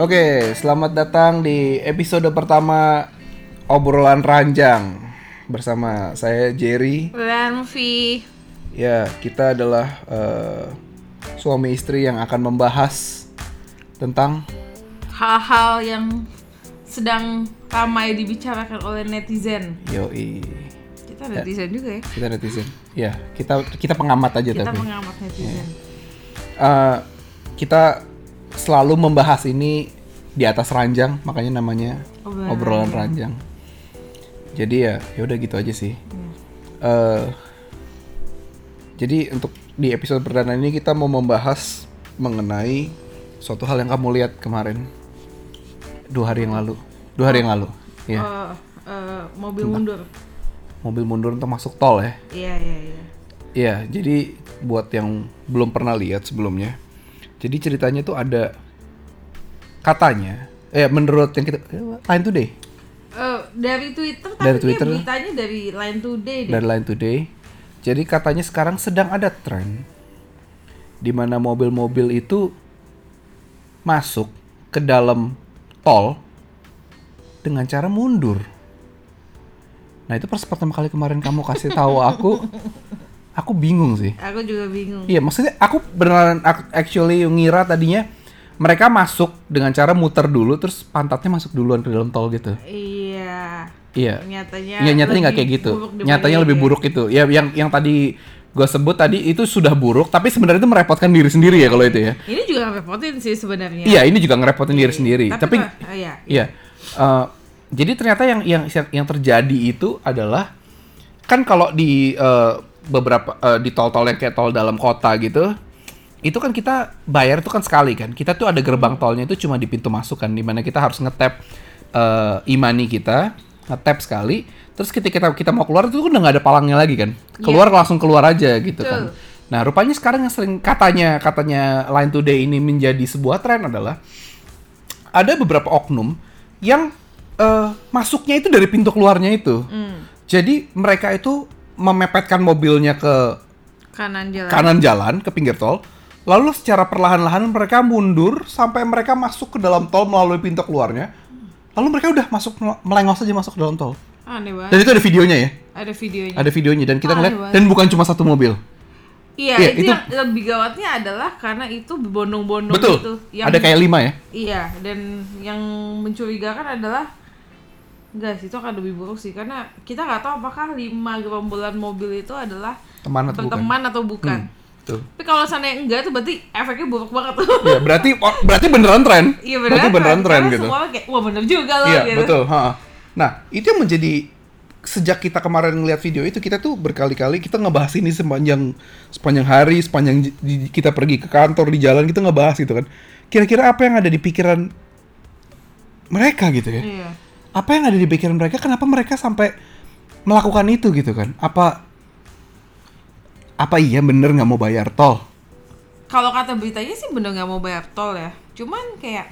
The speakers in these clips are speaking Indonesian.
Oke, selamat datang di episode pertama obrolan ranjang bersama saya Jerry. Dan Vi. Ya, kita adalah eh, suami istri yang akan membahas tentang hal-hal yang sedang ramai dibicarakan oleh netizen. yoi. Kita netizen juga ya. Kita netizen. Ya, kita kita pengamat aja Kita tapi. pengamat netizen. Eh, kita selalu membahas ini di atas ranjang, makanya namanya Obrolan obrolan ranjang. Jadi ya, ya udah gitu aja sih. Eh, jadi untuk di episode perdana ini kita mau membahas mengenai suatu hal yang kamu lihat kemarin dua hari yang lalu, dua hari yang lalu, ya Eh, eh, mobil mundur. mobil mundur untuk masuk tol ya. Iya, iya, iya. Iya, jadi buat yang belum pernah lihat sebelumnya, jadi ceritanya tuh ada katanya, eh menurut yang kita Line Today, Eh, dari Twitter tapi Dari kayak Twitter. beritanya dari Line Today deh. dari Line Today, jadi katanya sekarang sedang ada tren di mana mobil-mobil itu masuk ke dalam tol dengan cara mundur. Nah itu pas pertama kali kemarin kamu kasih tahu aku, aku bingung sih. Aku juga bingung. Iya, maksudnya aku beneran actually ngira tadinya mereka masuk dengan cara muter dulu terus pantatnya masuk duluan ke dalam tol gitu. Iya. Iya. Nyatanya Iya, nyatanya nggak kayak gitu. Nyatanya lebih ya. buruk itu. Ya yang yang tadi gue sebut tadi itu sudah buruk, tapi sebenarnya itu merepotkan diri sendiri ya kalau itu ya. Ini juga ngerepotin sih sebenarnya. Iya, ini juga ngerepotin diri sendiri. Tapi, Pak, oh, iya. iya. Eh, jadi ternyata yang yang yang terjadi itu adalah kan kalau di eh, beberapa eh, di tol-tol yang kayak tol dalam kota gitu, itu kan kita bayar itu kan sekali kan. Kita tuh ada gerbang tolnya itu cuma di pintu masuk kan, di mana kita harus ngetap eh, e-money kita, ngetap sekali. Terus ketika kita kita mau keluar itu kan udah nggak ada palangnya lagi kan. Keluar langsung keluar aja gitu kan. Nah rupanya sekarang yang sering katanya katanya Line Today ini menjadi sebuah tren adalah ada beberapa oknum yang eh, masuknya itu dari pintu keluarnya itu. Hmm. Jadi mereka itu memepetkan mobilnya ke Kanan jalan. kanan jalan ke pinggir tol, lalu secara perlahan-lahan mereka mundur sampai mereka masuk ke dalam tol melalui pintu keluarnya. Lalu mereka udah masuk melengos aja masuk ke dalam tol. Aneh banget. Dan itu ada videonya ya. Ada videonya. Ada videonya dan kita ngeliat dan bukan cuma satu mobil. Iya, Iya, itu, itu- yang lebih gawatnya adalah karena itu bondong-bondong Betul. itu. Ada kayak lima ya. Iya, dan yang mencurigakan adalah Sih, itu akan lebih buruk sih karena kita nggak tahu apakah lima gerombolan mobil itu adalah Teman atau bukan? berteman atau bukan. Tuh. Tapi kalau sana enggak itu berarti efeknya buruk banget tuh. Ya, berarti oh, berarti beneran tren. Iya berarti beneran tren Karena gitu. Semua kayak wah bener juga loh Iya, gitu. betul. ha. Nah, itu yang menjadi sejak kita kemarin ngeliat video itu kita tuh berkali-kali kita ngebahas ini sepanjang sepanjang hari, sepanjang di- kita pergi ke kantor di jalan kita ngebahas gitu kan. Kira-kira apa yang ada di pikiran mereka gitu ya? Iya. Apa yang ada di pikiran mereka? Kenapa mereka sampai melakukan itu gitu kan? Apa apa iya bener nggak mau bayar tol? Kalau kata beritanya sih bener nggak mau bayar tol ya. Cuman kayak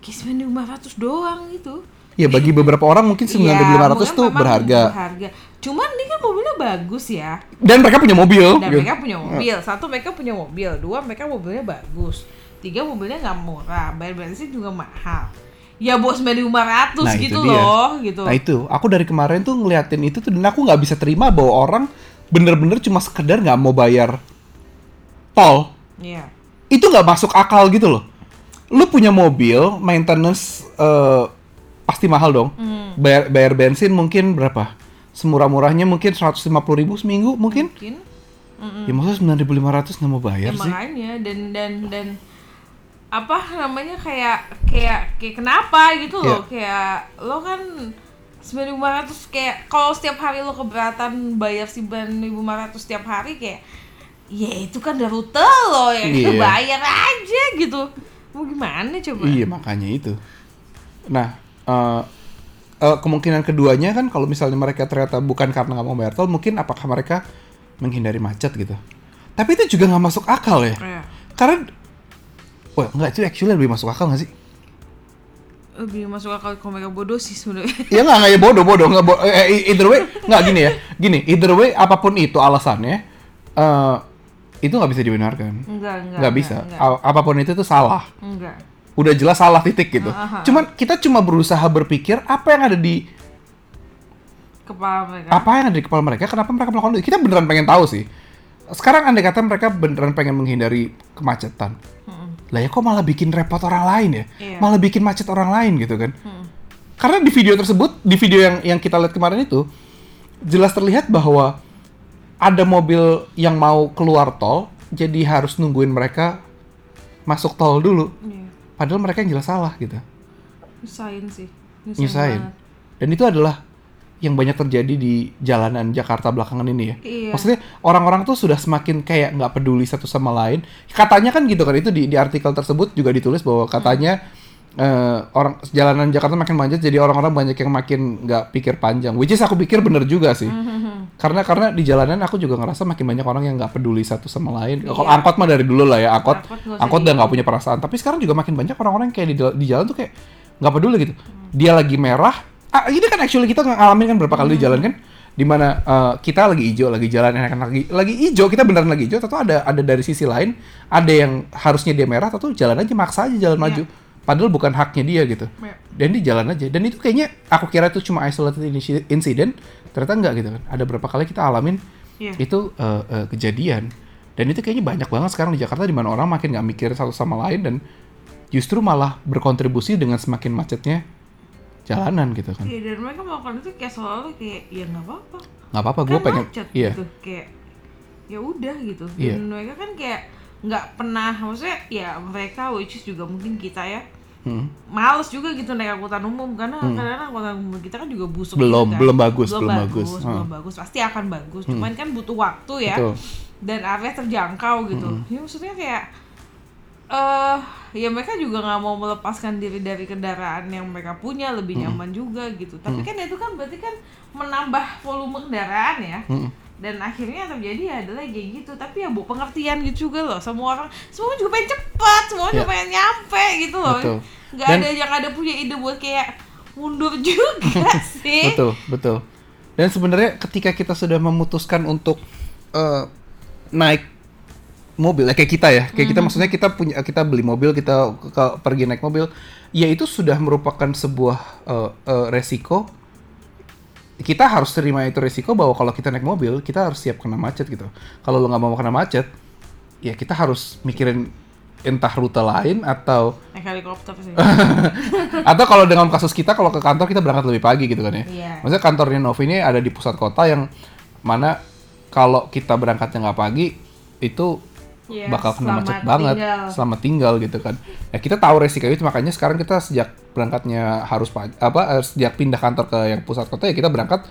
kayak 9.500 doang gitu. Ya bagi beberapa orang mungkin 9.500 Iya, mungkin tuh memang berharga. berharga. Cuman ini kan mobilnya bagus ya. Dan mereka punya mobil. Dan gitu. mereka punya mobil. Satu mereka punya mobil. Dua mereka mobilnya bagus. Tiga mobilnya nggak murah. Bayar bensin juga mahal. Ya bos 9.500 Nah, itu gitu loh, gitu. Nah itu, aku dari kemarin tuh ngeliatin itu tuh dan aku nggak bisa terima bahwa orang bener-bener cuma sekedar nggak mau bayar tol. Iya. Itu nggak masuk akal gitu loh. Lu punya mobil, maintenance eh, pasti mahal dong. Hmm. Bayar, bayar bensin mungkin berapa? Semurah-murahnya mungkin 150 ribu seminggu mungkin. Mungkin. Ya maksudnya 9.500 nggak mau bayar Ya sih. makanya dan dan dan apa namanya kayak kayak kayak kenapa gitu loh kayak lo kan 9.500 kayak kalau setiap hari lo keberatan bayar 9.500 setiap hari kayak ya itu kan udah rute lo ya Iya. bayar aja gitu mau gimana coba Iya makanya itu. Nah eh, eh, kemungkinan keduanya kan kalau misalnya mereka ternyata bukan karena nggak mau bayar tol, mungkin apakah mereka menghindari macet gitu. Tapi itu juga nggak masuk akal ya. Iya. Karena, wah nggak itu actually lebih masuk akal nggak sih? lebih masuk akal kalau mereka bodoh sih sebenarnya Ya nggak nggak ya bodoh bodoh nggak bo eh, eh, either way nggak gini ya gini either way apa pun itu alasannya eh itu nggak bisa dibenarkan enggak enggak nggak bisa enggak, A- apa pun itu tuh salah enggak. udah jelas salah titik gitu. Aha. Cuman kita cuma berusaha berpikir apa yang ada di Kepala mereka. apa yang ada di kepala mereka, kenapa mereka melakukan itu. Kita beneran pengen tahu sih. Sekarang andai kata mereka beneran pengen menghindari kemacetan. Mm-mm. Lah ya kok malah bikin repot orang lain ya? Iya. Malah bikin macet orang lain gitu kan. Mm. Karena di video tersebut, di video yang yang kita lihat kemarin itu jelas terlihat bahwa ada mobil yang mau keluar tol, jadi harus nungguin mereka masuk tol dulu. Iya. Padahal mereka yang jelas salah gitu. Nyusahin sih. Nyusahin. Dan itu adalah yang banyak terjadi di jalanan Jakarta belakangan ini ya. Iya. Maksudnya orang-orang tuh sudah semakin kayak nggak peduli satu sama lain. Katanya kan gitu kan itu di, di artikel tersebut juga ditulis bahwa katanya eh, orang jalanan Jakarta makin macet jadi orang-orang banyak yang makin nggak pikir panjang. Which is aku pikir bener juga sih. Mhm. Karena karena di jalanan aku juga ngerasa makin banyak orang yang nggak peduli satu sama lain. Kalau Iya. angkot mah dari dulu lah ya angkot Angkot angkot udah nggak punya perasaan. Tapi sekarang juga makin banyak orang-orang yang kayak di, di jalan tuh kayak nggak peduli gitu. Dia lagi merah. Ah, ini kan actually kita ngalamin kan berapa kali di jalan kan, di mana eh, kita lagi hijau, lagi jalan enak lagi lagi hijau, kita beneran lagi hijau. Atau ada ada dari sisi lain, ada yang harusnya dia merah, atau jalan aja maksa aja jalan Iya. maju. Padahal bukan haknya dia gitu. Iya. Dan dia jalan aja. Dan itu kayaknya aku kira itu cuma isolated inci- incident, ternyata enggak gitu kan. Ada berapa kali kita alamin Iya. itu eh, eh, kejadian dan itu kayaknya banyak banget sekarang di Jakarta di mana orang makin nggak mikir satu sama lain dan justru malah berkontribusi dengan semakin macetnya jalanan gitu kan Iya, dan mereka melakukan itu kayak selalu kayak ya nggak apa-apa. nggak apa-apa gue kan pengen macet iya gitu kayak ya udah gitu dan Iya. mereka kan kayak nggak pernah maksudnya ya mereka which is juga mungkin kita ya Hmm. males juga gitu naik angkutan umum karena kadang-kadang angkutan umum kita kan juga busuk Belum- gitu kan. belum bagus, belum, belum bagus, bagus. belum Hmm. bagus pasti akan bagus cuman kan butuh waktu ya Betul. dan area terjangkau gitu ya maksudnya kayak eh ya mereka juga nggak mau melepaskan diri dari kendaraan yang mereka punya lebih nyaman juga gitu. Tapi kan itu kan berarti kan menambah volume kendaraan ya. Mm. dan akhirnya yang terjadi adalah kayak gitu. Tapi ya bu pengertian gitu juga loh. Semua orang semua juga pengen cepat semua juga Ya. pengen nyampe gitu loh. Betul. nggak Dan- ada yang ada punya ide buat kayak mundur juga sih. Betul betul. Dan sebenarnya ketika kita sudah memutuskan untuk eh, naik mobil eh, kayak kita ya. Kayak kita maksudnya kita punya kita beli mobil kita ke, ke- pergi naik mobil. Ya itu sudah merupakan sebuah eh, eh, resiko. Kita harus terima itu resiko bahwa kalau kita naik mobil kita harus siap kena macet gitu. Kalau lo nggak mau kena macet ya kita harus mikirin entah rute lain atau naik helikopter sih. Atau kalau dengan kasus kita kalau ke kantor kita berangkat lebih pagi gitu kan ya. Iya. Maksudnya kantornya Novi ini ada di pusat kota yang mana kalau kita berangkatnya nggak pagi itu Iya, bakal kena macet banget tinggal. selama tinggal gitu kan. Ya kita tahu resiko itu makanya sekarang kita sejak berangkatnya harus apa eh, sejak pindah kantor ke yang pusat kota ya kita berangkat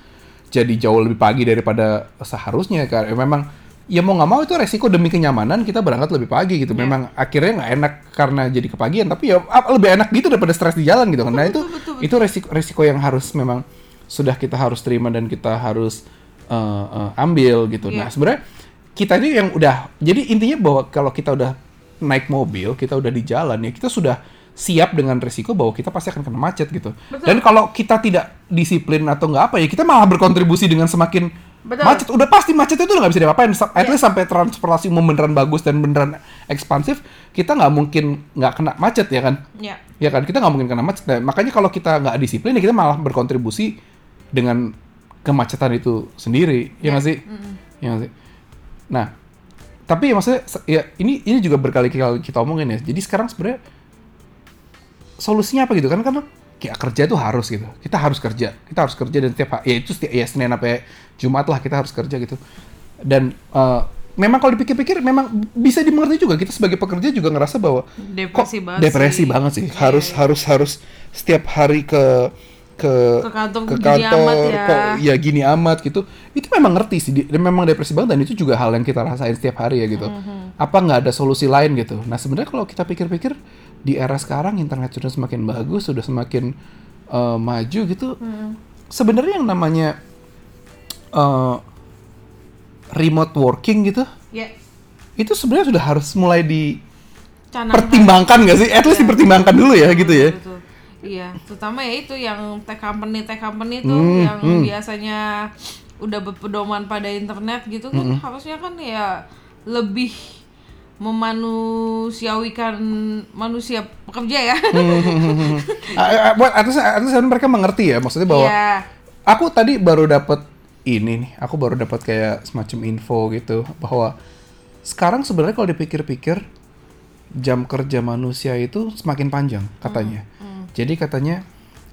jadi jauh lebih pagi daripada seharusnya kan. Ya, memang ya mau nggak mau itu resiko demi kenyamanan kita berangkat lebih pagi gitu. Iya. Memang akhirnya nggak enak karena jadi kepagian tapi ya lebih enak gitu daripada stres di jalan gitu kan. Nah itu betul, betul, itu resiko resiko yang harus memang sudah kita harus terima dan kita harus eh, eh, ambil gitu. Iya. Nah sebenarnya kita ini yang udah jadi intinya bahwa kalau kita udah naik mobil kita udah di jalan ya kita sudah siap dengan resiko bahwa kita pasti akan kena macet gitu. Betul. Dan kalau kita tidak disiplin atau nggak apa ya kita malah berkontribusi dengan semakin Betul. macet. Udah pasti macet itu udah nggak bisa diapa-apain. Sa- At Iya. least sampai transportasi umum beneran bagus dan beneran ekspansif, kita nggak mungkin nggak kena macet ya kan? ya Ya kan kita nggak mungkin kena macet. Nah, makanya kalau kita nggak disiplin ya kita malah berkontribusi dengan kemacetan itu sendiri. Ya nggak sih? Ya nggak sih? Nah, tapi ya maksudnya ya ini ini juga berkali-kali kita omongin ya. Jadi sekarang sebenarnya solusinya apa gitu kan karena kayak kerja itu harus gitu. Kita harus kerja. Kita harus kerja dan setiap ya itu setiap ya Senin sampai Jumat lah kita harus kerja gitu. Dan eh, memang kalau dipikir-pikir memang bisa dimengerti juga kita sebagai pekerja juga ngerasa bahwa Depresi kok banget depresi sih. banget sih. Iya, Harus iya. harus harus setiap hari ke ke Ke kantor ke gini kantor amat ya. kok ya gini amat gitu. Itu memang ngerti sih. di- memang depresi banget dan itu juga hal yang kita rasain setiap hari ya gitu. Mhm. Apa nggak ada solusi lain gitu. Nah, sebenarnya kalau kita pikir-pikir di era sekarang internet sudah semakin bagus, sudah semakin eh, maju gitu. Hmm. Sebenarnya yang namanya eh, remote working gitu ya itu sebenarnya sudah harus mulai canangkan. dipertimbangkan nggak sih? At least Iya. dipertimbangkan dulu ya gitu ya. Betul, betul. Iya, terutama ya itu yang tech company tech company itu Hmm, yang hmm. biasanya udah berpedoman pada internet gitu kan harusnya kan ya lebih memanusiawikan manusia pekerja ya. Ah, ah, buat atas atas mereka mengerti ya maksudnya bahwa Iya. aku tadi baru dapat ini nih aku baru dapat kayak semacam info gitu bahwa sekarang sebenarnya kalau dipikir-pikir jam kerja manusia itu semakin panjang katanya jadi katanya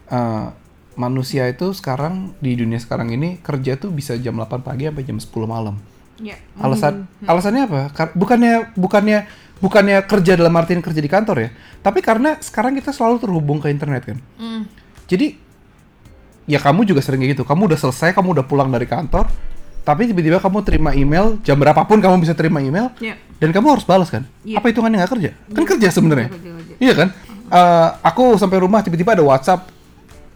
eh, manusia itu sekarang di dunia sekarang ini kerja tuh bisa jam 8 pagi sampai jam 10 malam Iya. alasan alasannya apa Kar- bukannya bukannya bukannya kerja dalam artian kerja di kantor ya tapi karena sekarang kita selalu terhubung ke internet kan Hmm. jadi ya kamu juga sering kayak gitu. Kamu udah selesai, kamu udah pulang dari kantor, tapi tiba-tiba kamu terima email jam berapapun kamu bisa terima email Iya. dan kamu harus balas kan? Iya. Apa hitungannya nggak kerja? Kan kerja sebenarnya. Kerja, kerja. Iya kan? Eh, aku sampai rumah tiba-tiba ada WhatsApp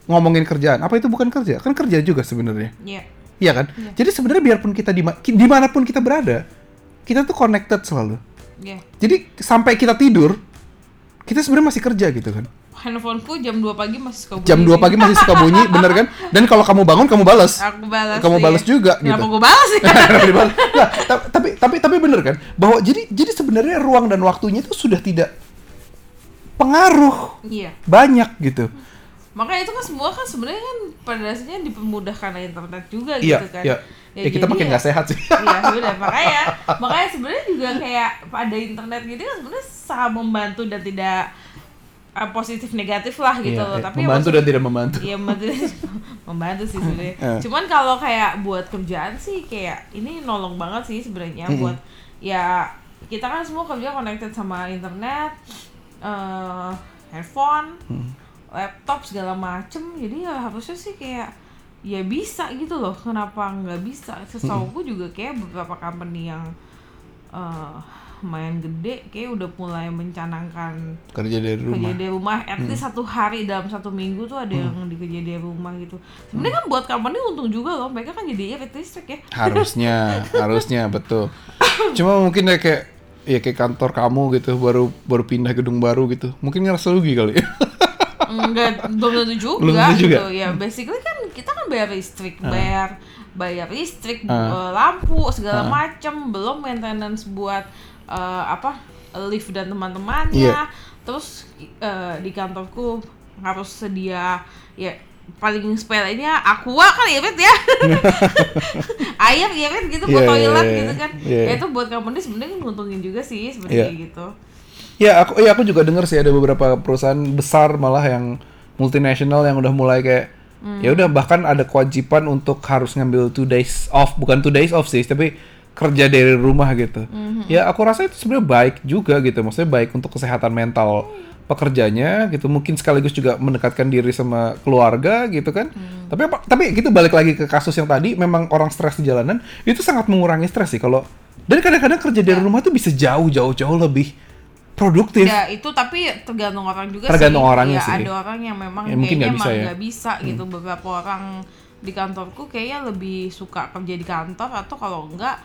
ngomongin kerjaan. Apa itu bukan kerja? Kan kerja juga sebenarnya. Iya. Iya kan? Jadi sebenarnya biarpun kita di di mana pun kita berada, kita tuh connected selalu. Iya. Jadi sampai kita tidur, kita sebenarnya masih kerja gitu kan? Handphoneku jam 2 pagi masih suka bunyi. Jam 2 sih. pagi masih suka bunyi, bener kan? Dan kalau kamu bangun, kamu balas. Aku balas. Kamu iya. balas juga Kenapa gitu. gue balas ya? Dibalas? Nah, ta- tapi tapi tapi bener kan? Bahwa jadi jadi sebenarnya ruang dan waktunya itu sudah tidak pengaruh iya. banyak gitu. Makanya itu kan semua kan sebenarnya kan pada dasarnya dipermudahkan oleh internet juga Iya, gitu kan. iya. Ya, kita jadi makin ya- nggak sehat sih. Iya sudah makanya makanya sebenarnya juga kayak pada internet gitu kan sebenarnya sangat membantu dan tidak eh, positif negatif lah gitu Iya, loh. iya. Tapi ya membantu maksud- dan tidak membantu. Iya membantu membantu sih sebenarnya. Eh. Cuman kalau kayak buat kerjaan sih kayak ini nolong banget sih sebenarnya Mm-mm. buat ya kita kan semua kerja connected sama internet, eh handphone, Hmm. laptop segala macem. Jadi ya harusnya sih kayak ya bisa gitu loh. Kenapa nggak bisa? Setahuku juga kayak beberapa company yang eh lumayan gede kayak udah mulai mencanangkan Kerja dari rumah. kerja dari rumah at least satu hari dalam satu minggu tuh ada yang dikerja dari rumah gitu sebenarnya kan buat company untung juga loh mereka kan jadi irit listrik ya Harusnya, harusnya betul. Cuma mungkin ya kayak ya kayak kantor kamu gitu baru baru pindah gedung baru gitu. Mungkin ngerasa rugi kali. enggak belum tentu juga, Belum tentu juga. gitu ya basically kan kita kan bayar listrik bayar bayar listrik eh, lampu segala Ah. macem belum maintenance buat eh, apa lift dan teman-temannya Iya. terus eh, di kantorku harus sedia ya paling sepelenya aqua kan irit ya air irit gitu buat Iya, iya, toilet iya. gitu kan Iya. ya itu buat company sebenarnya nguntungin juga sih sebenarnya Iya. gitu Ya aku ya aku juga dengar sih ada beberapa perusahaan besar malah yang multinasional yang udah mulai kayak ya udah bahkan ada kewajiban untuk harus ngambil two days off bukan two days off sih tapi kerja dari rumah gitu. Ya aku rasa itu sebenarnya baik juga gitu maksudnya baik untuk kesehatan mental pekerjanya gitu mungkin sekaligus juga mendekatkan diri sama keluarga gitu kan. Tapi apa tapi gitu balik lagi ke kasus yang tadi memang orang stres di jalanan itu sangat mengurangi stres sih kalau dan kadang-kadang kerja dari rumah tuh bisa jauh jauh jauh lebih produktif. Ya itu tapi tergantung orang juga Tergantung sih. orangnya ya, sih. ada orang yang memang Ya, mungkin kayaknya nggak bisa ya. bisa gitu. Beberapa orang di kantorku kayaknya lebih suka kerja di kantor atau kalau enggak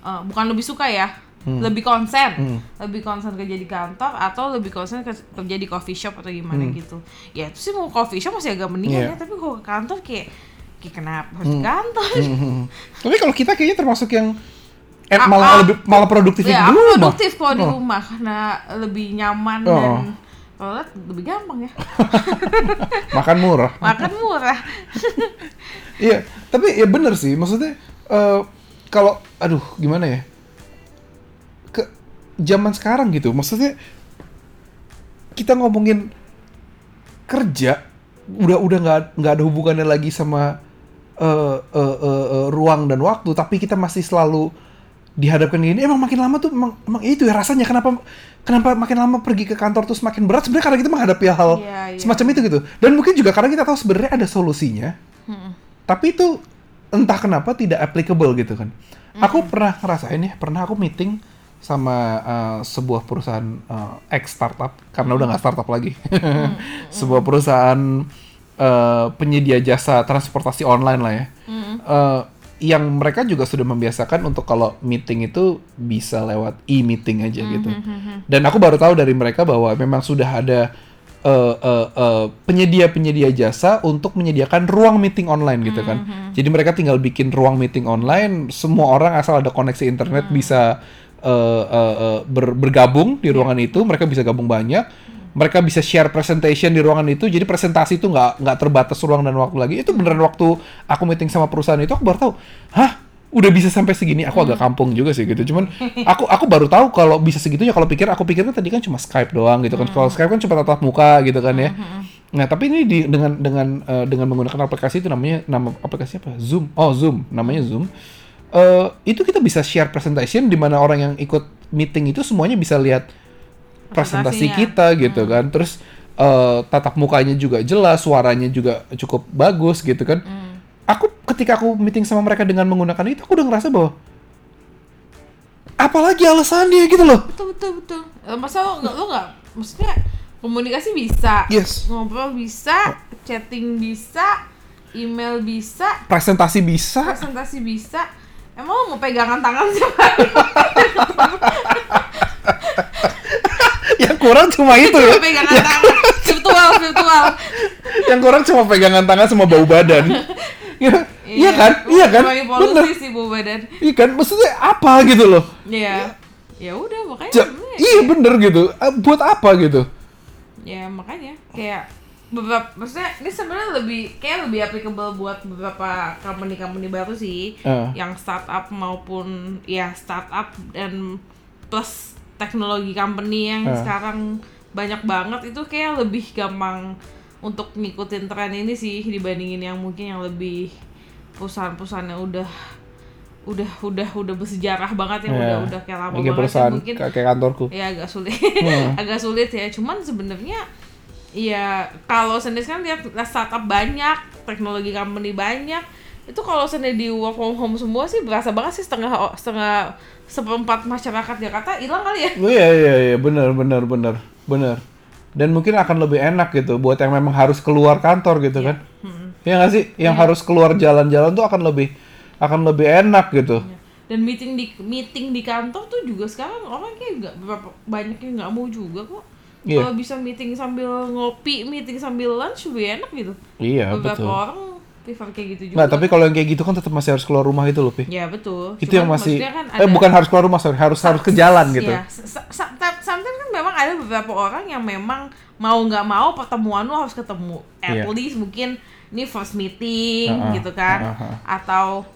eh, bukan lebih suka ya, lebih konsen, Hmm. lebih konsen kerja di kantor atau lebih konsen ke- kerja di coffee shop atau gimana Hmm. gitu. Ya itu sih mau coffee shop masih agak mendingan Iya. ya, tapi kalau ke kantor kayak kayak kenapa harus di kantor? Mhm. Tapi kalau kita kayaknya termasuk yang eh, Ah, malah ah. lebih malah produktif Ya, di rumah. produktif kalau di Oh. rumah karena lebih nyaman Oh. dan toilet lebih gampang ya. Makan murah. Makan murah. Iya, tapi ya bener sih. Maksudnya eh, kalau aduh gimana ya? Zaman sekarang gitu. Maksudnya kita ngomongin kerja udah udah nggak nggak ada hubungannya lagi sama eh, eh, eh, eh, ruang dan waktu, tapi kita masih selalu dihadapkan ini emang makin lama tuh emang, emang itu ya rasanya kenapa kenapa makin lama pergi ke kantor tuh semakin berat sebenarnya karena kita menghadapi hal Iya, iya. semacam itu gitu dan mungkin juga karena kita tahu sebenarnya ada solusinya Mm-mm. tapi itu entah kenapa tidak applicable gitu kan. Aku pernah ngerasain ya, pernah aku meeting sama uh, sebuah perusahaan uh, ex startup karena udah nggak startup lagi. sebuah perusahaan uh, penyedia jasa transportasi online lah ya. Uh, yang mereka juga sudah membiasakan untuk kalau meeting itu bisa lewat e-meeting aja gitu. Dan aku baru tahu dari mereka bahwa memang sudah ada eh, eh, eh, penyedia-penyedia jasa untuk menyediakan ruang meeting online gitu kan. Jadi mereka tinggal bikin ruang meeting online, semua orang asal ada koneksi internet bisa eh, eh, eh, ber- bergabung di ruangan itu, mereka bisa gabung banyak, mereka bisa share presentation di ruangan itu, jadi presentasi itu nggak nggak terbatas ruang dan waktu lagi. Itu beneran waktu aku meeting sama perusahaan itu aku baru tahu, hah udah bisa sampai segini. Aku agak kampung juga sih gitu. Cuman aku aku baru tahu kalau bisa segitunya. Kalau pikir aku pikir kan tadi kan cuma Skype doang gitu kan. Kalau Skype kan cuma tatap muka gitu kan ya. Nah tapi ini di, dengan dengan eh, dengan menggunakan aplikasi itu namanya nama aplikasi apa? Zoom. Oh Zoom, namanya Zoom. Eh itu kita bisa share presentation di mana orang yang ikut meeting itu semuanya bisa lihat presentasi kita gitu kan. Terus eh, tatap mukanya juga jelas, suaranya juga cukup bagus gitu kan. Aku ketika aku meeting sama mereka dengan menggunakan itu, aku udah ngerasa bahwa apalagi alasannya gitu loh. betul betul betul Eh, masa lo nggak lo nggak maksudnya komunikasi bisa Yes. ngobrol bisa chatting bisa email bisa Presentasi bisa, presentasi bisa emang mau pegangan tangan siapa yang kurang cuma itu ya. pegangan tangan virtual virtual yang kurang cuma pegangan tangan sama bau badan. Ya, iya kan? Iya kan? Sebagai Bener. polusi sih bu badan Iya kan? Maksudnya apa gitu loh? Iya. Ya udah makanya Ja- iya bener gitu. Eh, Buat apa gitu? ya makanya kayak beberapa maksudnya ini sebenarnya lebih kayak lebih applicable buat beberapa company-company baru sih Ah. yang startup maupun ya startup dan plus teknologi company yang Ah. sekarang banyak banget itu kayak lebih gampang untuk ngikutin tren ini sih dibandingin yang mungkin yang lebih perusahaan-perusahaan yang udah udah udah udah bersejarah banget yang Ya. udah udah kayak lama Kayak banget yang mungkin kayak kayak kantorku. ya agak sulit Hmm. agak sulit ya cuman sebenarnya ya kalau sendiri kan lihat startup banyak teknologi company banyak itu kalau sendiri di work from home semua sih berasa banget sih setengah setengah seperempat masyarakat Jakarta hilang kali ya Oh, iya iya iya bener bener bener bener. Dan mungkin akan lebih enak gitu buat yang memang harus keluar kantor gitu kan. Iya nggak sih? Yang harus keluar jalan-jalan tuh akan lebih akan lebih enak gitu. dan meeting di meeting di kantor tuh juga sekarang orang kayak nggak banyak yang nggak mau juga kok Iya. kalau bisa meeting sambil ngopi meeting sambil lunch lebih enak gitu Iya beberapa betul. orang prefer kayak gitu juga Nah tapi kalau yang kayak gitu kan tetap masih harus keluar rumah itu loh, Pi. Ya betul. Itu Cuman yang masih kan eh ada- bukan harus keluar rumah, sorry, harus harus ke jalan gitu. Iya. S- s- Sometimes kan memang ada beberapa orang yang memang mau nggak mau pertemuan lu harus ketemu. At Iya. least mungkin ini first meeting Uh-uh, gitu kan. uh-uh. Atau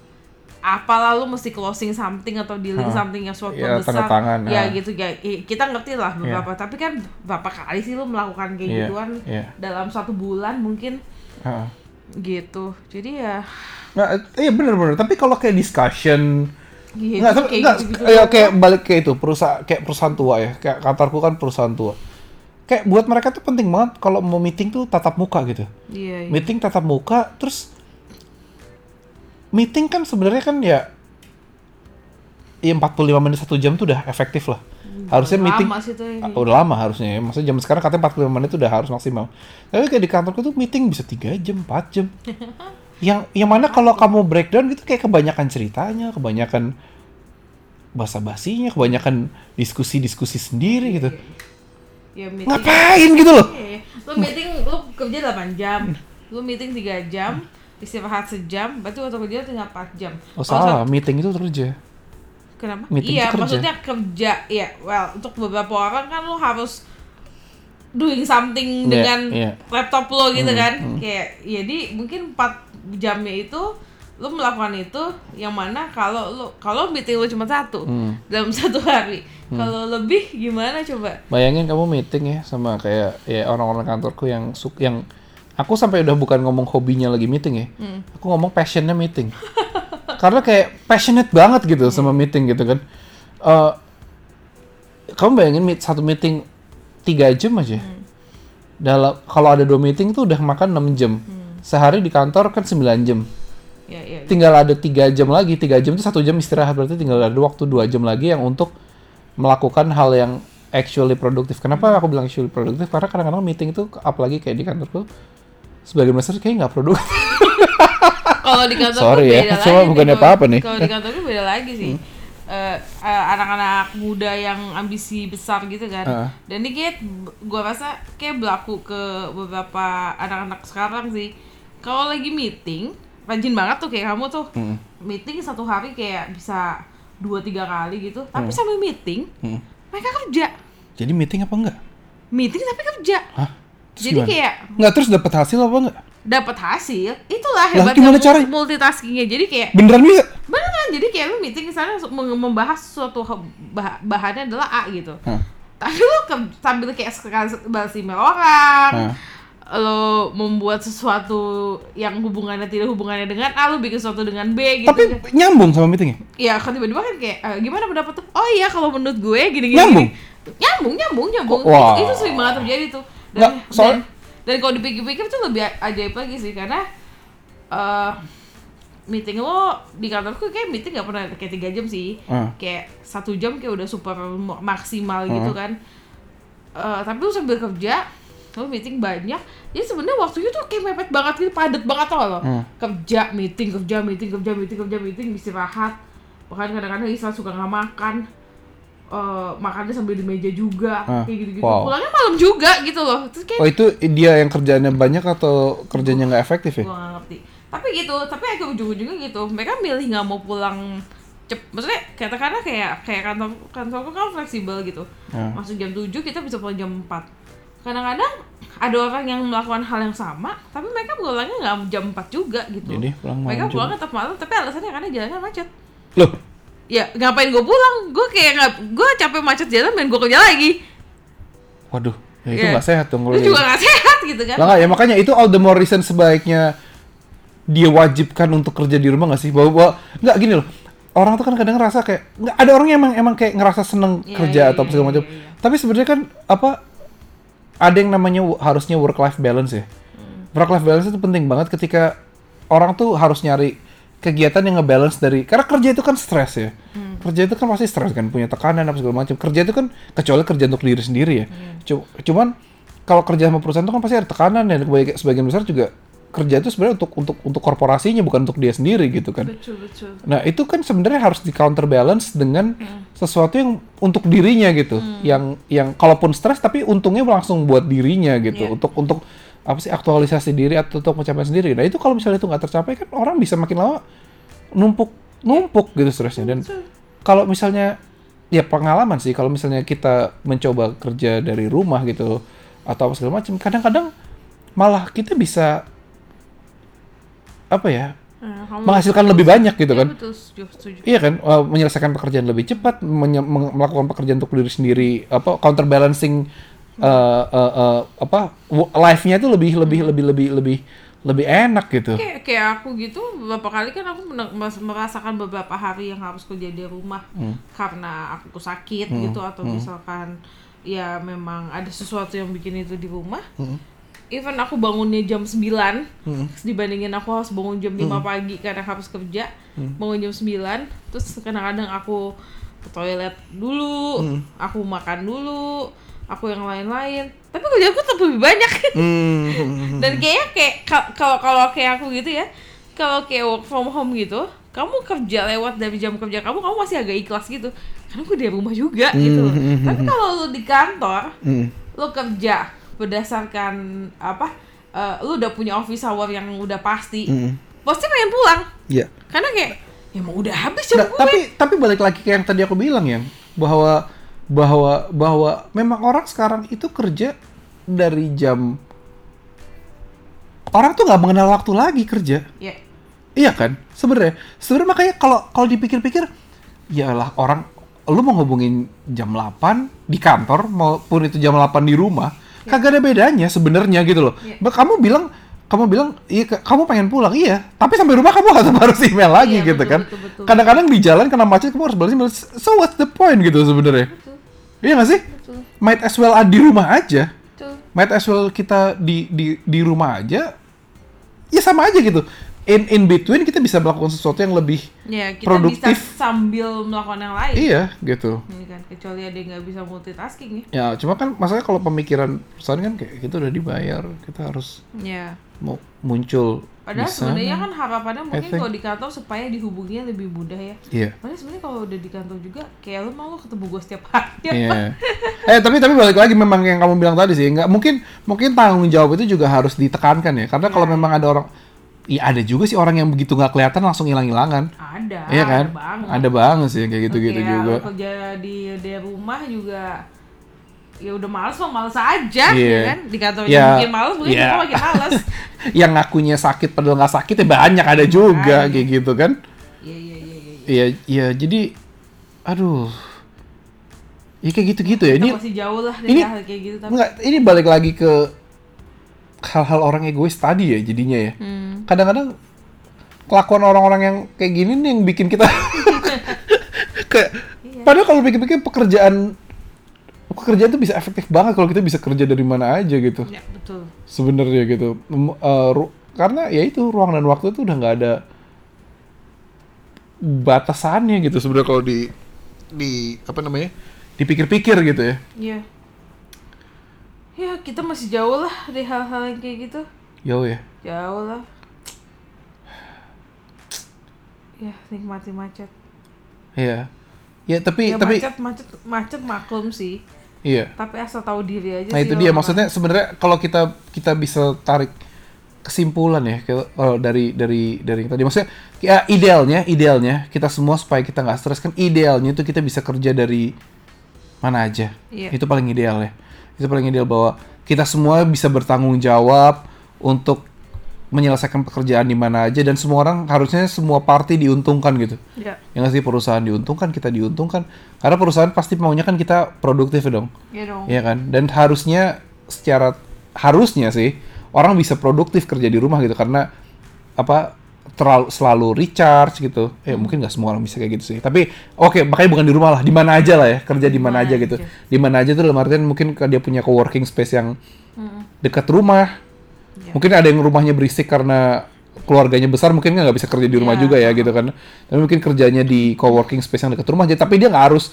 apalah lu mesti closing something atau dealing Uh, something yang suatu iya, besar. tanda tangan, ya uh. gitu ya. Kita ngerti lah beberapa. Tapi kan berapa kali sih lu melakukan kayak Iya, gituan iya. dalam satu bulan mungkin Heeh. gitu. Jadi ya Nah, iya bener-bener. Tapi kalau kayak discussion, gitu nggak, tapi kayak nggak, gitu-gitu ya, kayak balik ke itu perusahaan kayak perusahaan tua ya. Kayak kantorku kan perusahaan tua. Kayak buat mereka tuh penting banget kalau mau meeting tuh tatap muka gitu. Iya, iya. Meeting tatap muka, terus meeting kan sebenarnya kan ya ya 45 menit satu jam tuh udah efektif lah. Harusnya Lama meeting sih tuh ini. Ah, udah lama harusnya ya. Maksudnya jam sekarang katanya 45 menit udah harus maksimal. Tapi kayak di kantorku tuh meeting bisa 3 jam, 4 jam. yang yang mana kalau kamu breakdown gitu kayak kebanyakan ceritanya, kebanyakan basa-basinya, kebanyakan diskusi-diskusi sendiri gitu. Ya meeting. Ngapain gitu loh? Iya, Lu meeting lu kerja 8 jam. Lu meeting 3 jam, istirahat sejam, berarti waktu kerja tinggal 4 jam. Oh salah, meeting itu kerja. Kenapa? meeting iya, itu kerja. maksudnya kerja. Iya, well, untuk beberapa orang kan lu harus doing something Iya, dengan iya. laptop lo gitu kan. Kayak jadi mungkin 4 jamnya itu lu melakukan itu yang mana kalau lu kalau meeting lu cuma satu Hmm. dalam satu hari. Kalau lebih gimana coba? Bayangin kamu meeting ya sama kayak ya orang-orang kantorku yang suk yang aku sampai udah bukan ngomong hobinya lagi meeting ya. Hmm. Aku ngomong passionnya meeting. Karena kayak passionate banget gitu sama meeting gitu kan. Eh kamu bayangin meet, satu meeting tiga jam aja. Hmm. Dalam kalau ada dua meeting tuh udah makan 6 jam. Hmm. Sehari di kantor kan 9 jam. Ya, ya. Tinggal ada tiga jam lagi. Tiga jam itu satu jam istirahat berarti tinggal ada waktu dua jam lagi yang untuk melakukan hal yang actually produktif. Kenapa aku bilang actually produktif? Karena kadang-kadang meeting itu apalagi kayak di kantorku sebagai besar kayak nggak produktif. kalau di kantor Sorry ya, beda cuma lagi bukan nih, apa-apa kalau- nih. Kalau di kantor tuh beda lagi sih. Eh, eh, anak-anak muda yang ambisi besar gitu kan. Heeh. Dan ini kayak gua rasa kayak berlaku ke beberapa anak-anak sekarang sih. Kalau lagi meeting, rajin banget tuh kayak kamu tuh. Hmm. Meeting satu hari kayak bisa dua tiga kali gitu tapi sambil meeting Hmm. mereka kerja Jadi meeting apa enggak? meeting tapi kerja Hah? Terus jadi gimana? kayak Nggak terus dapat hasil apa enggak? dapat hasil itulah Lah, hebatnya gimana caranya? multitaskingnya jadi kayak Beneran bisa? beneran jadi kayak lu meeting misalnya membahas suatu bah- bahannya adalah A gitu Hah. tapi lu ke- sambil kayak balas email orang Hah. lo membuat sesuatu yang hubungannya tidak hubungannya dengan A lu bikin sesuatu dengan B gitu Tapi nyambung sama meetingnya? ya kan tiba-tiba kan kayak "Eh, gimana pendapat tuh oh iya kalau menurut gue gini gini Nyambung? gini." nyambung nyambung nyambung itu, itu sering banget terjadi tuh dan Nggak, soal- dan, dan kalau dipikir-pikir tuh lebih ajaib lagi sih karena eh meeting lo di kantorku kayak meeting gak pernah kayak tiga jam sih. Ah. kayak satu jam kayak udah super ma- maksimal gitu kan. Eh tapi lu sambil kerja lu meeting banyak jadi sebenarnya waktunya tuh kayak mepet banget gitu padat banget tau lo? Hmm. kerja meeting kerja meeting kerja meeting kerja meeting istirahat bahkan kadang-kadang Isla suka nggak makan eh makannya sambil di meja juga Ah, kayak gitu-gitu wow. pulangnya malam juga gitu loh terus kayak Oh itu dia yang kerjaannya banyak atau kerjanya nggak efektif ya? gue gak ngerti tapi gitu tapi agak ujung-ujungnya gitu mereka milih nggak mau pulang cep maksudnya katakanlah kayak kayak kantor kantorku kan fleksibel gitu Ya. masuk jam 7 kita bisa pulang jam 4 kadang-kadang ada orang yang melakukan hal yang sama tapi mereka pulangnya nggak jam 4 juga gitu Jadi pulang mereka juga. pulang tetap malam tapi alasannya karena jalannya macet Loh, ya ngapain gue pulang gue kayak nggak gue capek macet jalan main gue kerja lagi waduh, ya itu Iya. nggak sehat dong kalau itu juga nggak sehat gitu kan Lah nggak, ya makanya itu all the more reason sebaiknya dia wajibkan untuk kerja di rumah nggak sih? Bahwa, bahwa nggak gini loh. Orang tuh kan kadang ngerasa kayak nggak ada orang yang emang emang kayak ngerasa seneng Iya, kerja iya, atau iya, segala macam. iya, iya. Tapi sebenarnya kan apa ada yang namanya harusnya work life balance ya. Hmm. Work life balance itu penting banget ketika orang tuh harus nyari kegiatan yang ngebalance dari karena kerja itu kan stres ya. Hmm. Kerja itu kan pasti stres kan, punya tekanan apa segala macam. Kerja itu kan kecuali kerja untuk diri sendiri ya. Cu- Cuman kalau kerja sama perusahaan itu kan pasti ada tekanan dan sebagian besar juga kerja itu sebenarnya untuk untuk untuk korporasinya bukan untuk dia sendiri gitu kan. betul betul Nah, itu kan sebenarnya harus di counterbalance dengan Hmm. sesuatu yang untuk dirinya gitu. Yang yang kalaupun stres tapi untungnya langsung buat dirinya gitu. Iya. Untuk untuk apa sih aktualisasi diri atau untuk pencapaian sendiri. Nah, itu kalau misalnya itu nggak tercapai kan orang bisa makin lama numpuk numpuk gitu stresnya. Dan kalau misalnya ya pengalaman sih kalau misalnya kita mencoba kerja dari rumah gitu atau apa segala macam kadang-kadang malah kita bisa apa ya Nah, kamu- menghasilkan lebih banyak gitu Iya, kan. betul setuju, setuju. Iya kan, uh, menyelesaikan pekerjaan lebih cepat, menye- melakukan pekerjaan untuk diri sendiri, apa counterbalancing uh, uh, uh, apa life-nya itu lebih lebih lebih lebih lebih lebih enak gitu. kayak kayak aku gitu beberapa kali kan aku merasakan beberapa hari yang harus kerja di rumah Hmm. karena aku sakit gitu atau misalkan ya memang ada sesuatu yang bikin itu di rumah Hmm. even aku bangunnya jam 9 dibandingin aku harus bangun jam 5 pagi karena harus kerja Hmm. bangun jam 9 terus kadang-kadang aku ke toilet dulu Hmm. aku makan dulu aku yang lain-lain tapi kerjaku tetap lebih banyak Hmm. dan kayaknya kayak ka- kalau kalau kayak aku gitu ya kalau kayak work from home gitu kamu kerja lewat dari jam kerja kamu kamu masih agak ikhlas gitu karena aku dari rumah juga gitu loh. tapi kalau lu di kantor Hmm. lu kerja berdasarkan apa eh, lu udah punya office hour yang udah pasti Hmm. pasti pengen pulang Iya. karena kayak ya mau udah habis jam Nah, gue tapi tapi balik lagi ke yang tadi aku bilang ya bahwa bahwa bahwa memang orang sekarang itu kerja dari jam orang tuh nggak mengenal waktu lagi kerja. ya Iya kan? Sebenarnya, sebenarnya makanya kalau kalau dipikir-pikir, yalah orang lu mau ngubungin jam 8 di kantor maupun itu jam 8 di rumah, kagak ada bedanya sebenarnya gitu loh. Iya. Bah, Kamu bilang kamu bilang iya kamu pengen pulang iya tapi sampai rumah kamu harus harus email lagi Iya, gitu betul, kan kadang-kadang di jalan kena macet kamu harus balas email so what's the point gitu sebenarnya betul iya gak sih? Betul. Might as well di rumah aja. Betul. Might as well kita di di di rumah aja ya sama aja gitu. In in between kita bisa melakukan sesuatu yang lebih ya kita Produktif. bisa sambil melakukan yang lain. Iya gitu. Ini kan kecuali ada yang nggak bisa multitasking ya. Ya cuma kan masalahnya kalau pemikiran perusahaan kan kayak kita udah dibayar kita harus ya. mau muncul padahal sebenarnya kan harapannya mungkin kalau di kantor supaya dihubunginya lebih mudah ya iya Padahal sebenarnya kalau udah di kantor juga kayak lu mau lu ketemu gue setiap hari Iya. eh tapi tapi balik lagi memang yang kamu bilang tadi sih nggak mungkin mungkin tanggung jawab itu juga harus ditekankan ya karena kalau Iya. memang ada orang ya ada juga sih orang yang begitu nggak kelihatan langsung hilang-hilangan. ada Iya kan? ada banget Ada banget sih kayak gitu-gitu juga. kerja di di rumah juga ya udah males mah males aja Iya. ya kan di kantornya Ya, makin males mungkin yeah. makin males yang ngakunya sakit padahal nggak sakit ya banyak ada juga Banyak. kayak gitu kan. iya iya iya iya Iya, iya jadi aduh. Ya kayak gitu-gitu ya. Kita Ini masih jauh lah dari ini- hal kayak gitu tapi enggak ini balik lagi ke hal-hal orang egois tadi ya jadinya ya. Hmm. Kadang-kadang kelakuan orang-orang yang kayak gini nih yang bikin kita kayak Iya. padahal kalau pikir-pikir pekerjaan pekerjaan tuh bisa efektif banget kalau kita bisa kerja dari mana aja gitu. ya betul. Sebenarnya gitu. Ru- karena ya itu ruang dan waktu itu udah nggak ada batasannya gitu sebenarnya kalau di di apa namanya dipikir-pikir gitu ya. Iya. Ya kita masih jauh lah dari hal-hal yang kayak gitu. Jauh ya? Jauh lah. Ya nikmati macet. Iya. Ya tapi ya tapi macet macet macet maklum sih iya. Tapi asal tahu diri aja nah sih itu dia. maksudnya sebenarnya kalau kita kita bisa tarik kesimpulan ya kalau kalau dari dari dari tadi. Maksudnya ya idealnya idealnya kita semua supaya kita nggak stres kan idealnya itu kita bisa kerja dari mana aja. Iya. itu paling ideal ya. Itu paling ideal bahwa kita semua bisa bertanggung jawab untuk menyelesaikan pekerjaan di mana aja dan semua orang harusnya semua party diuntungkan gitu ya yang sih perusahaan diuntungkan kita diuntungkan karena perusahaan pasti maunya kan kita produktif ya dong ya dong Iya kan? Dan harusnya secara harusnya sih orang bisa produktif kerja di rumah gitu karena apa terlalu selalu recharge gitu. Eh mungkin nggak semua orang bisa kayak gitu sih. Tapi oke, makanya bukan di rumah lah, di mana aja lah ya, kerja di mana aja gitu. Di mana aja tuh dalam artian mungkin dia punya co-working space yang Mm-mm. dekat rumah. Iya. Mungkin ada yang rumahnya berisik karena keluarganya besar mungkin nggak bisa kerja di rumah Iya. juga ya gitu kan. Tapi mungkin kerjanya di co-working space yang dekat rumah aja. Tapi dia nggak harus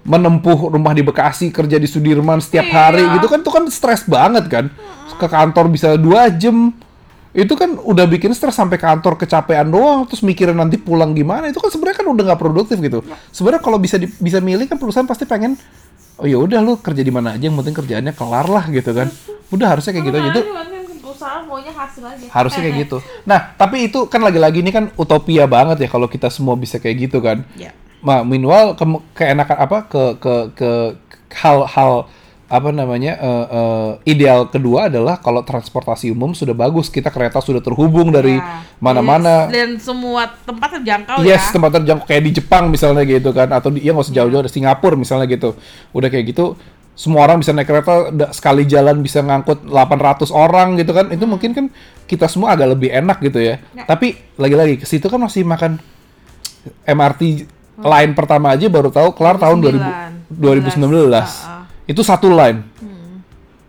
menempuh rumah di Bekasi kerja di Sudirman setiap Iya. hari gitu kan itu kan stres banget kan. Ke kantor bisa dua jam itu kan udah bikin stres sampai kantor kecapean doang terus mikirin nanti pulang gimana itu kan sebenarnya kan udah nggak produktif gitu sebenarnya kalau bisa di- bisa milih kan perusahaan pasti pengen oh ya udah lu kerja di mana aja yang penting kerjaannya kelar lah gitu kan udah harusnya kayak gitu aja itu perusahaan maunya hasil aja harusnya kayak gitu. Nah, tapi itu kan lagi-lagi ini kan utopia banget ya kalau kita semua bisa kayak gitu kan. ya Ma, meanwhile ke keenakan apa ke ke ke hal-hal apa namanya eh, eh, ideal kedua adalah kalau transportasi umum sudah bagus, kita kereta sudah terhubung dari Ya. mana-mana. Yes, dan semua tempat terjangkau Yes, ya tempat terjangkau kayak di Jepang misalnya gitu kan, atau di ya nggak usah jauh-jauh di Singapura misalnya gitu. Udah kayak gitu, semua orang bisa naik kereta sekali jalan bisa ngangkut 800 orang gitu kan. Itu mungkin kan kita semua agak lebih enak gitu ya. Ya. Tapi lagi-lagi ke situ kan masih makan MRT line pertama aja baru tahu kelar tahun 2000, 2019. Ah, ah. Itu satu line.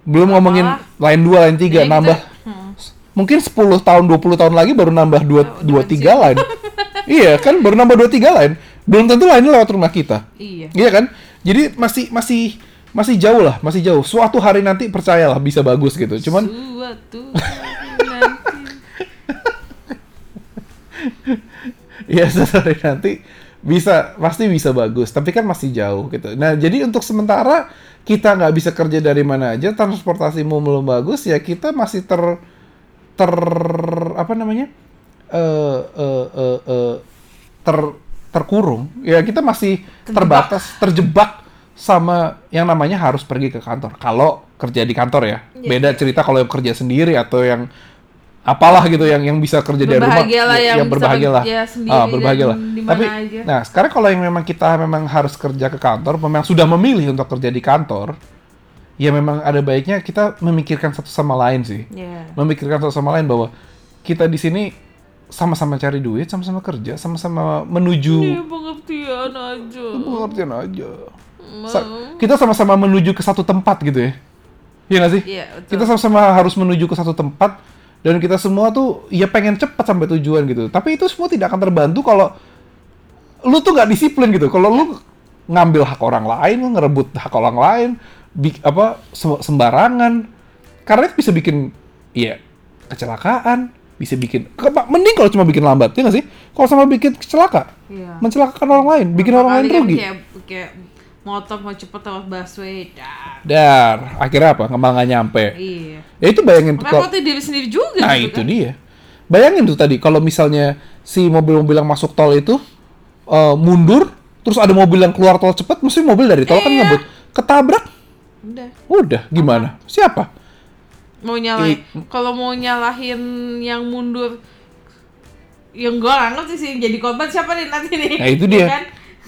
Belum ngomongin line 2, line 3 Jadi kita- nambah Hmm. mungkin 10 tahun 20 tahun lagi baru nambah 2 dua, tiga line. iya kan baru nambah 2 3 line. Belum tentu line lewat rumah kita. iya Iya kan? Jadi masih masih masih jauh lah, masih jauh. Suatu hari nanti percayalah bisa bagus gitu. Cuman suatu nanti ya suatu hari nanti bisa pasti bisa bagus, tapi kan masih jauh gitu. Nah, jadi untuk sementara kita nggak bisa kerja dari mana aja, transportasi umum belum bagus, ya kita masih ter ter apa namanya? eh eh eh eh, ter terkurung. Ya kita masih Terjebak. terbatas, terjebak sama yang namanya harus pergi ke kantor. Kalau kerja di kantor ya. Iya, Beda cerita kalau yang kerja sendiri atau yang apalah gitu yang yang bisa kerja dari rumah. Berbahagialah ya, yang ya bisa berbahagia lah. kerja sendiri ah, berbahagia dan lah. di mana tapi aja. nah sekarang kalau yang memang kita memang harus kerja ke kantor memang sudah memilih untuk kerja di kantor ya memang ada baiknya kita memikirkan satu sama lain sih. Ya memikirkan satu sama lain bahwa kita di sini sama-sama cari duit sama-sama kerja sama-sama menuju Ini pengertian aja. Pengertian aja Sa- kita sama-sama menuju ke satu tempat gitu ya. Iya nggak sih? Iya, betul. kita sama-sama harus menuju ke satu tempat dan kita semua tuh ya pengen cepat sampai tujuan gitu. Tapi itu semua tidak akan terbantu kalau lu tuh nggak disiplin gitu. Kalau lu ngambil hak orang lain lu ngerebut hak orang lain apa se- sembarangan. Karena itu bisa bikin ya kecelakaan bisa bikin mending kalau cuma bikin lambat ya nggak sih? Kalau sama bikin celaka Iya. mencelakakan orang lain bikin orang lain kan rugi. kayak, kayak motor mau cepet lewat busway dah dar akhirnya apa malah nggak nyampe iya ya itu bayangin makanya kalau- diri sendiri juga Nah gitu itu kan. dia. bayangin tuh tadi kalau misalnya si mobil-mobil yang masuk tol itu eh, mundur, terus ada mobil yang keluar tol cepat, mesti mobil dari tol kan Iya. ngebut, ketabrak, Udah. udah gimana? Siapa? Mau nyalahin. Kalau mau nyalahin yang mundur yang gue ngerti sih jadi korban siapa nih nanti nih Nah, itu Ya dia. kan?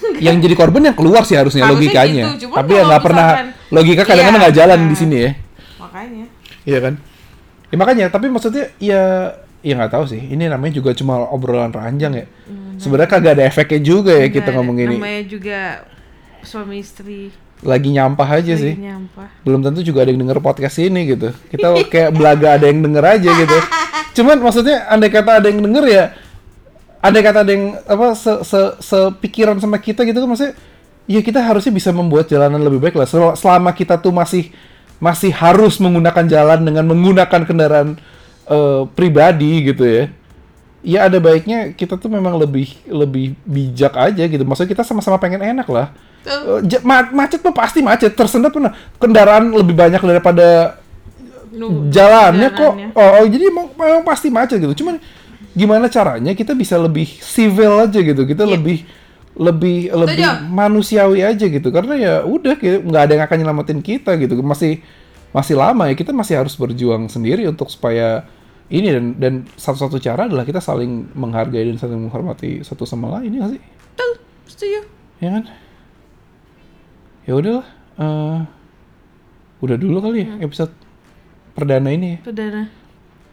yang jadi korban yang keluar sih harusnya, Harusnya logikanya. gitu, cuman Tapi ya nggak pernah misalkan- logika kadang-kadang Iya, nggak jalan nah. di sini ya. makanya Iya kan? Ya makanya, tapi maksudnya ya ya nggak tahu sih. Ini namanya juga cuma obrolan ranjang ya. Sebenarnya kagak ada efeknya juga ya kita ngomong ini. namanya juga suami istri Lagi nyampah aja lagi sih. nyampah Belum tentu juga ada yang denger podcast ini gitu. Kita kayak belaga ada yang denger aja gitu. Cuman maksudnya andai kata ada yang denger ya andai kata ada yang apa se, se, sepikiran sama kita gitu kan maksudnya ya kita harusnya bisa membuat jalanan lebih baik lah. Sel- selama kita tuh masih masih harus menggunakan jalan dengan menggunakan kendaraan eh, pribadi gitu ya ya ada baiknya kita tuh memang lebih lebih bijak aja gitu. Maksudnya kita sama-sama pengen enak lah. Tuh, ja- ma- macet mah pasti macet tersendat pernah kendaraan lebih banyak daripada nu- jalannya kok. jalannya. oh, oh, jadi emang, emang pasti macet gitu. Cuman gimana caranya kita bisa lebih civil aja gitu kita Iya. lebih lebih lebih Setuju. manusiawi aja gitu. Karena ya udah nggak ada yang akan nyelamatin kita gitu. Masih masih lama ya kita masih harus berjuang sendiri untuk supaya ini. Dan dan satu-satu cara adalah kita saling menghargai dan saling menghormati satu sama lain ya sih? Tuh, setuju. Ya kan? Ya udahlah eh, udah dulu kali ya Hmm. episode perdana ini ya. Perdana.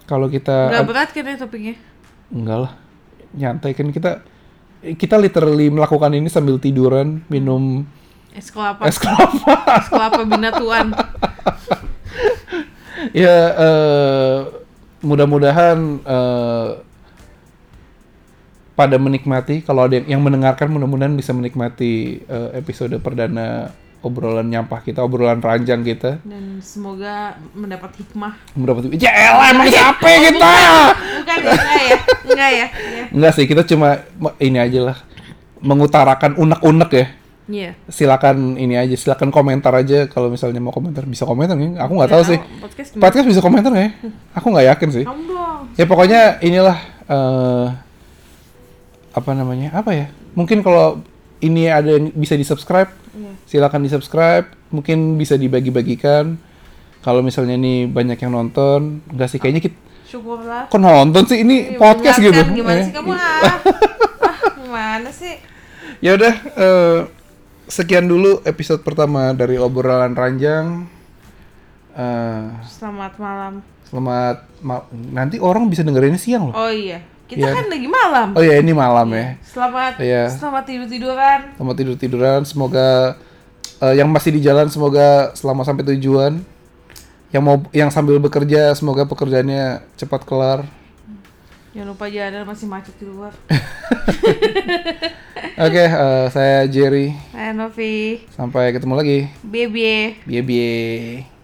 Kalau kita nggak berat kan ya topiknya enggak lah. Nyantai kan kita kita literally melakukan ini sambil tiduran minum es kelapa. es kelapa. Es kelapa binatuan. Ya eh, mudah-mudahan eh, pada menikmati kalau ada yang, yang mendengarkan mudah-mudahan bisa menikmati eh, episode perdana obrolan nyampah kita obrolan ranjang kita. Dan semoga mendapat hikmah. Mendapat ya elah emang capek kita bukan ya enggak ya enggak ya Iya. enggak sih kita cuma ini aja lah. Mengutarakan unek-unek ya. Iya. Silakan ini aja silakan komentar aja. Kalau misalnya mau komentar bisa komentar. Nih aku nggak tahu sih. podcast gimana? podcast bisa komentar nggak ya? Aku nggak yakin sih. Kamu dong. Ya pokoknya inilah eh apa namanya apa ya? Mungkin kalau ini ada yang bisa di subscribe Iya. silakan di subscribe mungkin bisa dibagi-bagikan. Kalau misalnya ini banyak yang nonton enggak sih kayaknya kita syukurlah. Kok nonton sih? Ini Iya, podcast gitu. gimana Eh, sih kamu? Ah. Ah gimana sih? Ya udah eh, sekian dulu episode pertama dari obrolan ranjang. Eh, selamat malam. selamat ma- nanti orang bisa dengerinnya siang loh. Oh iya kita Iya. kan lagi malam. Oh ya ini malam ya. Selamat Iya. selamat tidur tiduran. Selamat tidur tiduran semoga eh, yang masih di jalan semoga selama sampai tujuan. Yang mau yang sambil bekerja semoga pekerjaannya cepat kelar. Jangan lupa jalan masih macet di luar. Oke eh, saya Jerry. Hai Novi. Sampai ketemu lagi. Bye bye bye bye